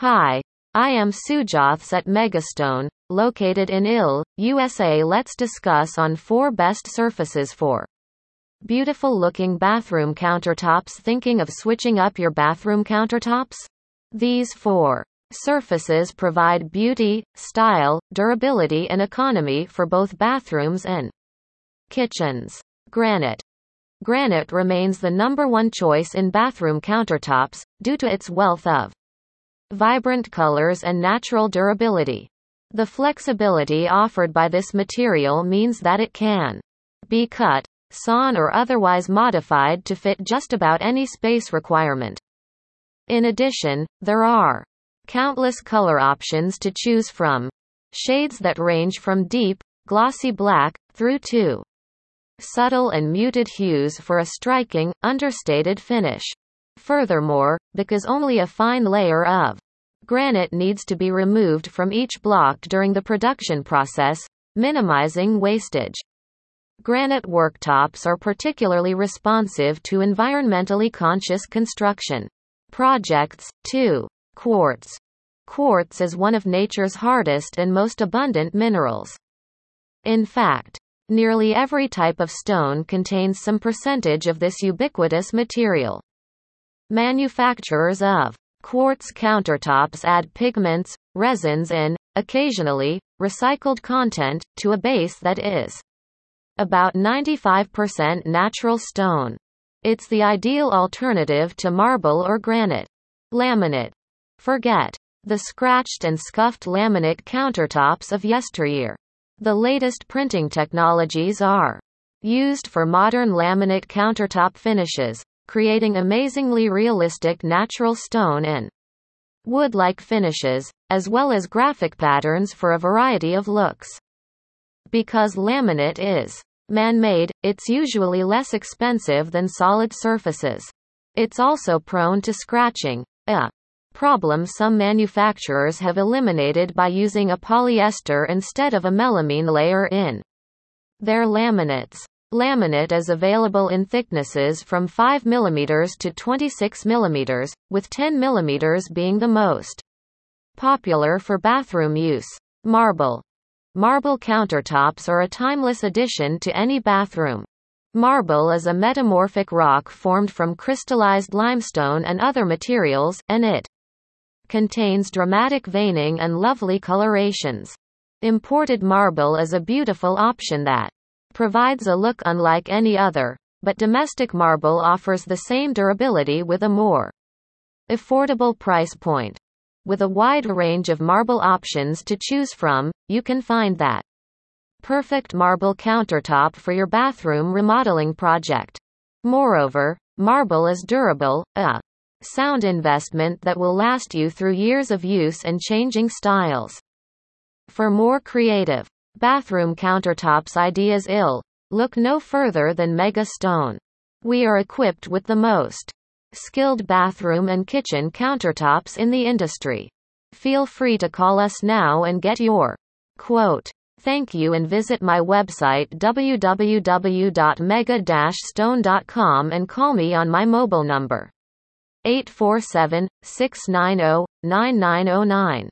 Hi. I am Sujoths at Megastone, located in IL, USA. Let's discuss on four best surfaces for beautiful looking bathroom countertops. Thinking of switching up your bathroom countertops? These four surfaces provide beauty, style, durability, and economy for both bathrooms and kitchens. Granite. Granite remains the number one choice in bathroom countertops, due to its wealth of vibrant colors and natural durability. The flexibility offered by this material means that it can be cut, sawn or otherwise modified to fit just about any space requirement. In addition, there are countless color options to choose from. Shades that range from deep, glossy black, through to subtle and muted hues for a striking, understated finish. Furthermore, because only a fine layer of granite needs to be removed from each block during the production process, minimizing wastage. Granite worktops are particularly responsive to environmentally conscious construction projects, too. Quartz. Quartz is one of nature's hardest and most abundant minerals. In fact, Nearly every type of stone contains some percentage of this ubiquitous material. Manufacturers of quartz countertops add pigments, resins and, occasionally, recycled content, to a base that is about 95% natural stone. It's the ideal alternative to marble or granite. Laminate. Forget the scratched and scuffed laminate countertops of yesteryear. The latest printing technologies are used for modern laminate countertop finishes, creating amazingly realistic natural stone and wood-like finishes, as well as graphic patterns for a variety of looks. Because laminate is man-made, it's usually less expensive than solid surfaces. It's also prone to scratching, a problem some manufacturers have eliminated by using a polyester instead of a melamine layer in their laminates. Laminate is available in thicknesses from 5 mm to 26 mm, with 10 mm being the most popular for bathroom use. Marble. Marble countertops are a timeless addition to any bathroom. Marble is a metamorphic rock formed from crystallized limestone and other materials, and it contains dramatic veining and lovely colorations. Imported marble is a beautiful option that provides a look unlike any other, but domestic marble offers the same durability with a more affordable price point. With a wide range of marble options to choose from, you can find that perfect marble countertop for your bathroom remodeling project. Moreover, marble is durable, a sound investment that will last you through years of use and changing styles. For more creative bathroom countertops ideas ill, look no further than Mega Stone. We are equipped with the most skilled bathroom and kitchen countertops in the industry. Feel free to call us now and get your quote. Thank you and visit my website www.mega-stone.com and call me on my mobile number 847 690 9909.